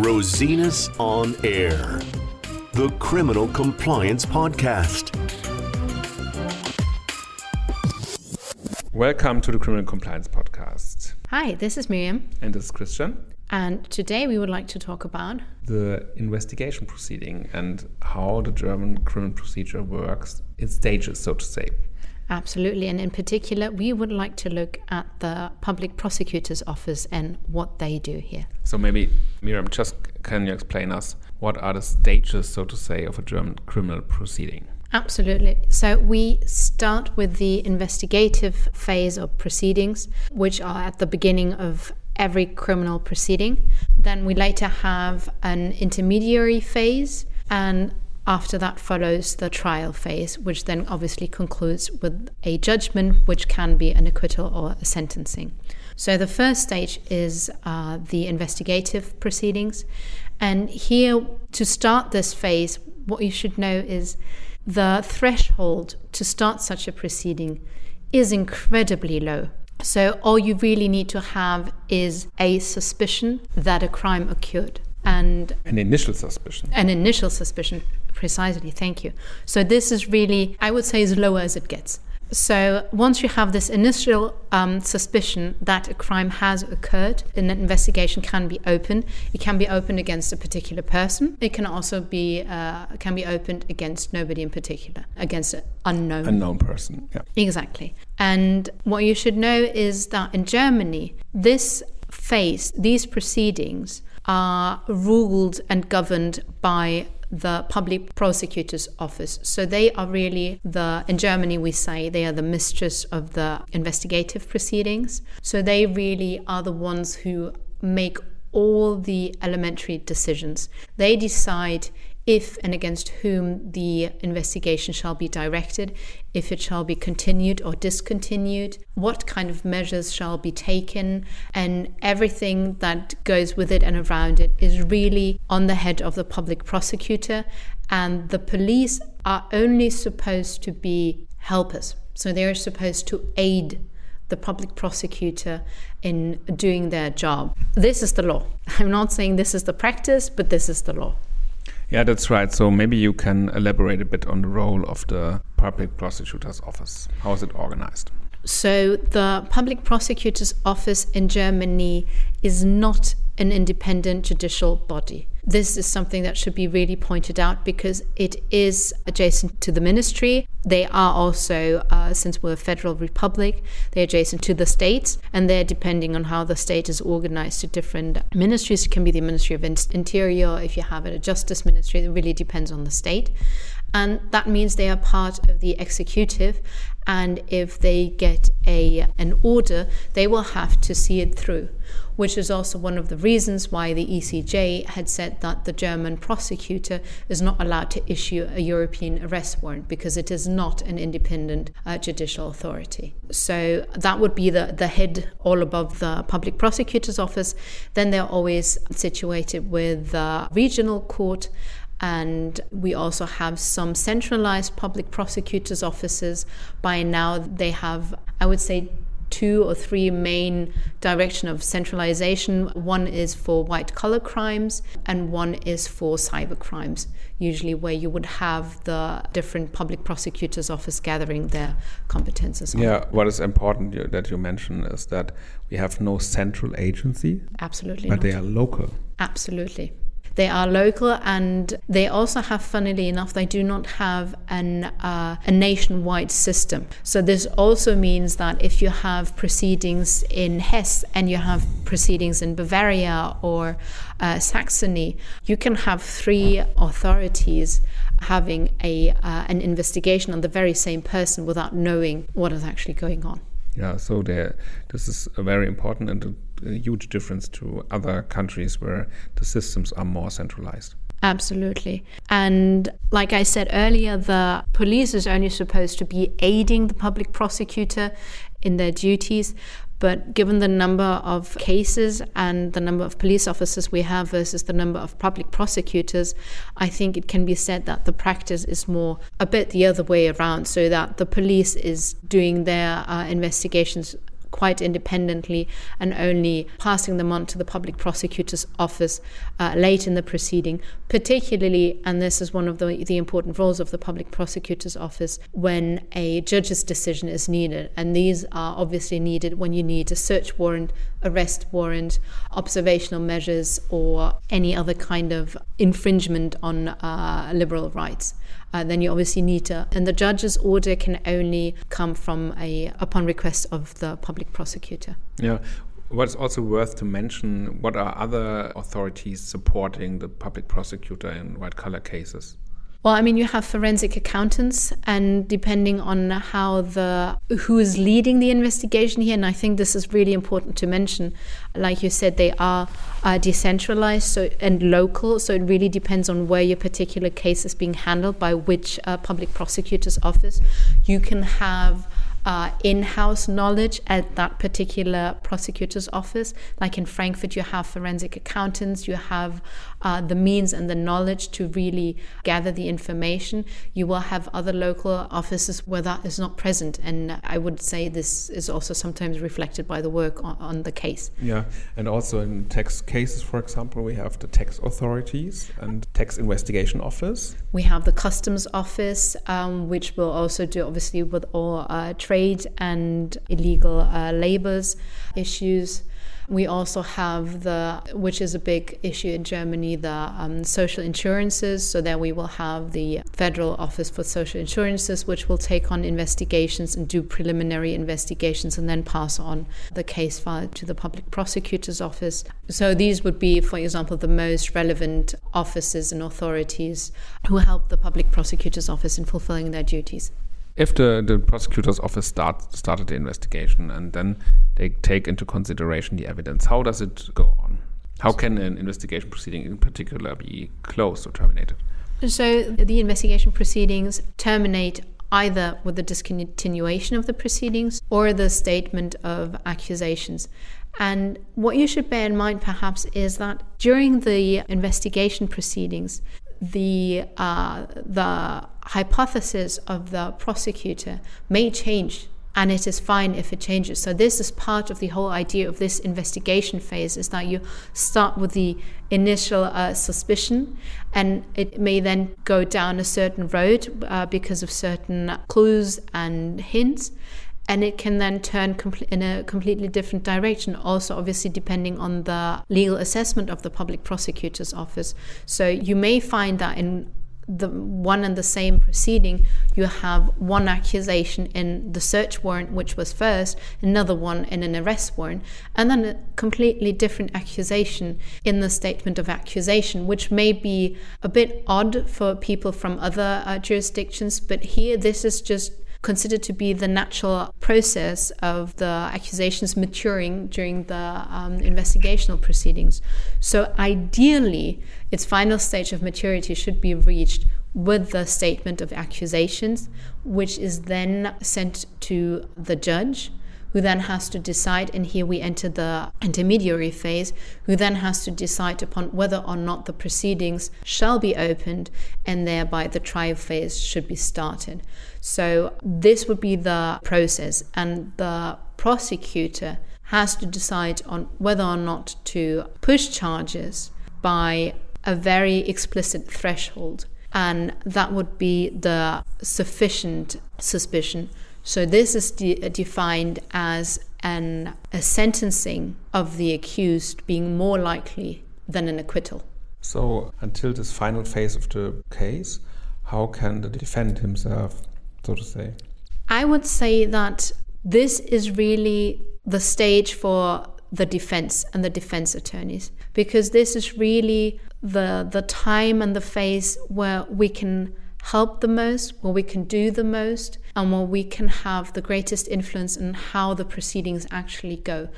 Rosinus on Air, the Criminal Compliance Podcast. Welcome to the Criminal Compliance Podcast. Hi, this is Mirjam. And this is Christian. And today we would like to talk about the investigation proceeding and how the German criminal procedure works in stages, so to say. Absolutely. And in particular, we would like to look at the public prosecutor's office and what they do here. So maybe, Mirjam, just can you explain us what are the stages, so to say, of a German criminal proceeding? Absolutely. So we start with the investigative phase of proceedings, which are at the beginning of every criminal proceeding. Then we later have an intermediary phase and after that follows the trial phase, which then obviously concludes with a judgment, which can be an acquittal or a sentencing. So the first stage is uh, the investigative proceedings. And here, to start this phase, what you should know is the threshold to start such a proceeding is incredibly low. So, all you really need to have is a suspicion that a crime occurred. And an initial suspicion. An initial suspicion. Precisely, thank you. So this is really, I would say, as low as it gets. So once you have this initial um, suspicion that a crime has occurred, an investigation can be opened. It can be opened against a particular person. It can also be uh, can be opened against nobody in particular, against an unknown unknown person. Yeah, exactly. And what you should know is that in Germany, this phase, these proceedings are ruled and governed by the public prosecutor's office. So they are really the, in Germany we say they are the mistress of the investigative proceedings. So they really are the ones who make all the elementary decisions. They decide if and against whom the investigation shall be directed, if it shall be continued or discontinued, what kind of measures shall be taken, and everything that goes with it and around it is really on the head of the public prosecutor. And the police are only supposed to be helpers. So they are supposed to aid the public prosecutor in doing their job. This is the law. I'm not saying this is the practice, but this is the law. Yeah, that's right. So maybe you can elaborate a bit on the role of the public prosecutor's office. How is it organized? So, the public prosecutor's office in Germany is not an independent judicial body. This is something that should be really pointed out because it is adjacent to the ministry. They are also, uh, since we're a federal republic, they're adjacent to the states, and they're depending on how the state is organized to different ministries. It can be the Ministry of Interior, if you have it, a justice ministry, it really depends on the state. And that means they are part of the executive, and if they get a, an order, they will have to see it through which is also one of the reasons why the ECJ had said that the German prosecutor is not allowed to issue a European arrest warrant because it is not an independent uh, judicial authority. So that would be the, the head all above the public prosecutor's office. Then they're always situated with the regional court and we also have some centralized public prosecutors' offices. By now, they have, I would say, two or three main direction of centralization. One is for white collar crimes and one is for cyber crimes, usually where you would have the different public prosecutors office gathering their competences. Yeah, what is important that you mention is that we have no central agency. Absolutely. But not. they are local. Absolutely. They are local and they also have, funnily enough, they do not have an, uh, a nationwide system. So this also means that if you have proceedings in Hesse and you have proceedings in Bavaria or uh, Saxony, you can have three authorities having a, uh, an investigation on the very same person without knowing what is actually going on. Yeah, so there, this is very important and a huge difference to other countries where the systems are more centralized. Absolutely. And like I said earlier, the police is only supposed to be aiding the public prosecutor in their duties. But given the number of cases and the number of police officers we have versus the number of public prosecutors, I think it can be said that the practice is more a bit the other way around, so that the police is doing their uh, investigations quite independently and only passing them on to the public prosecutor's office uh, late in the proceeding, particularly, and this is one of the, the important roles of the public prosecutor's office, when a judge's decision is needed. And these are obviously needed when you need a search warrant, arrest warrant, observational measures, or any other kind of infringement on uh, liberal rights. Uh, then you obviously need to, and the judge's order can only come from a upon request of the public prosecutor. Yeah. What's also worth to mention, what are other authorities supporting the public prosecutor in white collar cases? Well, I mean, you have forensic accountants, and depending on how the who is leading the investigation here, and I think this is really important to mention. Like you said, they are uh, decentralized so and local, so it really depends on where your particular case is being handled by which uh, public prosecutor's office. You can have uh, in house knowledge at that particular prosecutor's office. Like in Frankfurt, you have forensic accountants, you have uh, the means and the knowledge to really gather the information. You will have other local offices where that is not present. And I would say this is also sometimes reflected by the work on, on the case. Yeah, and also in tax cases, for example, we have the tax authorities and tax investigation office. We have the customs office, um, which will also do obviously with all uh, trade and illegal uh, labors issues. We also have the, which is a big issue in Germany, the um, social insurances. So there we will have the Federal Office for Social Insurances, which will take on investigations and do preliminary investigations and then pass on the case file to the public prosecutor's office. So these would be, for example, the most relevant offices and authorities who help the public prosecutor's office in fulfilling their duties if the, the prosecutor's office start, started the investigation and then they take into consideration the evidence, how does it go on? How can an investigation proceeding in particular be closed or terminated? So the investigation proceedings terminate either with the discontinuation of the proceedings or the statement of accusations. And what you should bear in mind, perhaps, is that during the investigation proceedings, the uh, the hypothesis of the prosecutor may change and it is fine if it changes. So this is part of the whole idea of this investigation phase is that you start with the initial uh, suspicion and it may then go down a certain road uh, because of certain clues and hints and it can then turn in a completely different direction also obviously depending on the legal assessment of the public prosecutor's office so you may find that in the one and the same proceeding, you have one accusation in the search warrant, which was first, another one in an arrest warrant, and then a completely different accusation in the statement of accusation, which may be a bit odd for people from other uh, jurisdictions. But here, this is just considered to be the natural process of the accusations maturing during the um, investigational proceedings. So, ideally, its final stage of maturity should be reached with the statement of accusations, which is then sent to the judge who then has to decide, and here we enter the intermediary phase, who then has to decide upon whether or not the proceedings shall be opened, and thereby the trial phase should be started. So, this would be the process, and the prosecutor has to decide on whether or not to push charges by a very explicit threshold and that would be the sufficient suspicion so this is de- uh, defined as an a sentencing of the accused being more likely than an acquittal. So until this final phase of the case, how can the defend himself, so to say? I would say that this is really the stage for the defense and the defense attorneys because this is really the the time and the phase where we can help the most, where we can do the most, and where we can have the greatest influence in how the proceedings actually go.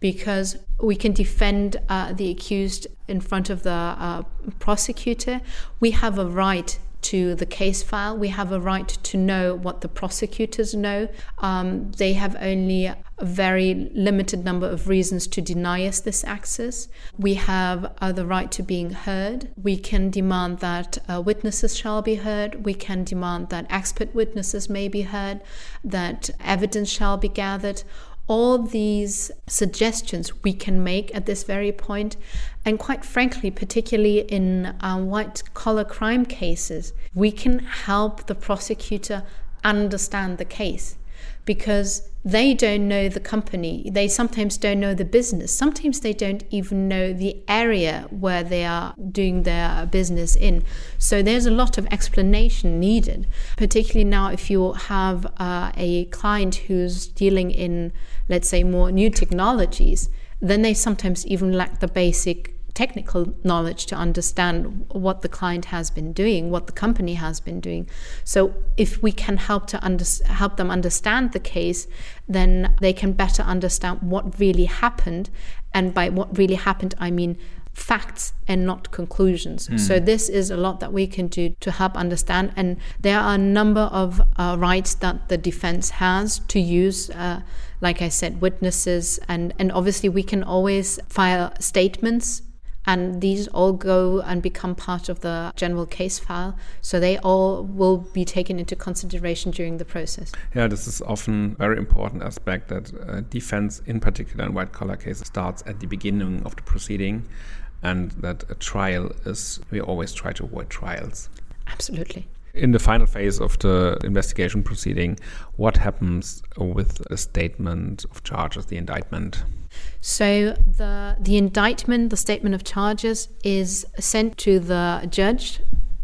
Because we can defend uh, the accused in front of the uh, prosecutor, we have a right to the case file. We have a right to know what the prosecutors know. Um, they have only a very limited number of reasons to deny us this access. We have uh, the right to being heard. We can demand that uh, witnesses shall be heard. We can demand that expert witnesses may be heard, that evidence shall be gathered all these suggestions we can make at this very point. And quite frankly, particularly in uh, white collar crime cases, we can help the prosecutor understand the case because they don't know the company. They sometimes don't know the business. Sometimes they don't even know the area where they are doing their business in. So there's a lot of explanation needed, particularly now if you have uh, a client who's dealing in, let's say, more new technologies. Then they sometimes even lack the basic technical knowledge to understand what the client has been doing, what the company has been doing. So if we can help to under, help them understand the case, then they can better understand what really happened. And by what really happened, I mean facts and not conclusions. Mm. So this is a lot that we can do to help understand. And there are a number of uh, rights that the defense has to use. Uh, like I said, witnesses, and, and obviously we can always file statements and these all go and become part of the general case file. So they all will be taken into consideration during the process. Yeah this is often a very important aspect that uh, defense in particular in white collar cases starts at the beginning of the proceeding and that a trial is we always try to avoid trials. Absolutely in the final phase of the investigation proceeding, what happens with a statement of charges, the indictment? So the the indictment, the statement of charges, is sent to the judge,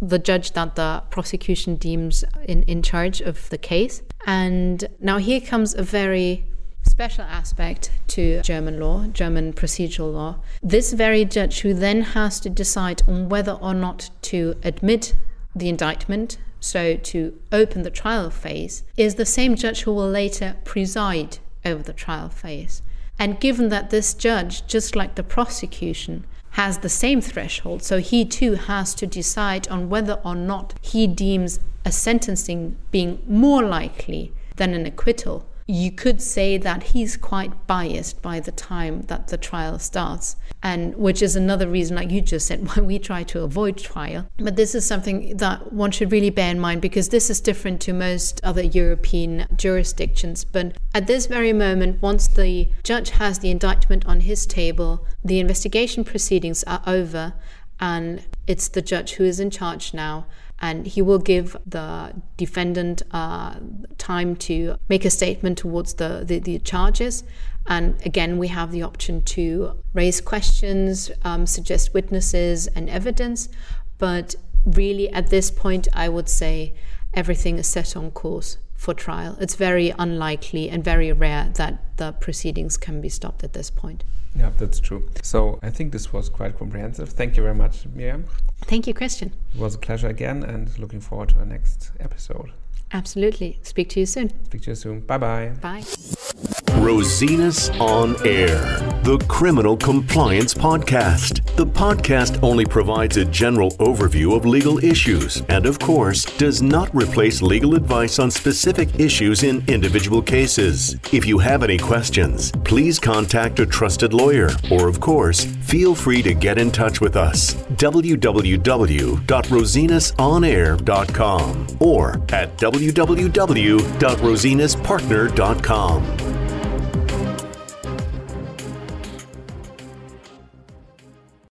the judge that the prosecution deems in, in charge of the case. And now here comes a very special aspect to German law, German procedural law. This very judge who then has to decide on whether or not to admit the indictment, so to open the trial phase, is the same judge who will later preside over the trial phase. And given that this judge, just like the prosecution, has the same threshold, so he too has to decide on whether or not he deems a sentencing being more likely than an acquittal, you could say that he's quite biased by the time that the trial starts. And which is another reason like you just said why we try to avoid trial. But this is something that one should really bear in mind because this is different to most other european jurisdictions. But at this very moment once the judge has the indictment on his table the investigation proceedings are over and it's the judge who is in charge now and he will give the defendant uh, time to make a statement towards the, the, the, charges. And again, we have the option to raise questions, um, suggest witnesses and evidence. But really, at this point, I would say everything is set on course for trial. It's very unlikely and very rare that the proceedings can be stopped at this point. Yeah, that's true. So I think this was quite comprehensive. Thank you very much, Mirjam. Thank you, Christian. It was a pleasure again and looking forward to our next episode. Absolutely. Speak to you soon. Speak to you soon. Bye-bye. Bye. Rosinus on Air, the Criminal Compliance Podcast. The podcast only provides a general overview of legal issues and, of course, does not replace legal advice on specific issues in individual cases. If you have any questions, please contact a trusted lawyer or, of course, feel free to get in touch with us. www.rosinusonair.com or at www.rosinuspartner.com.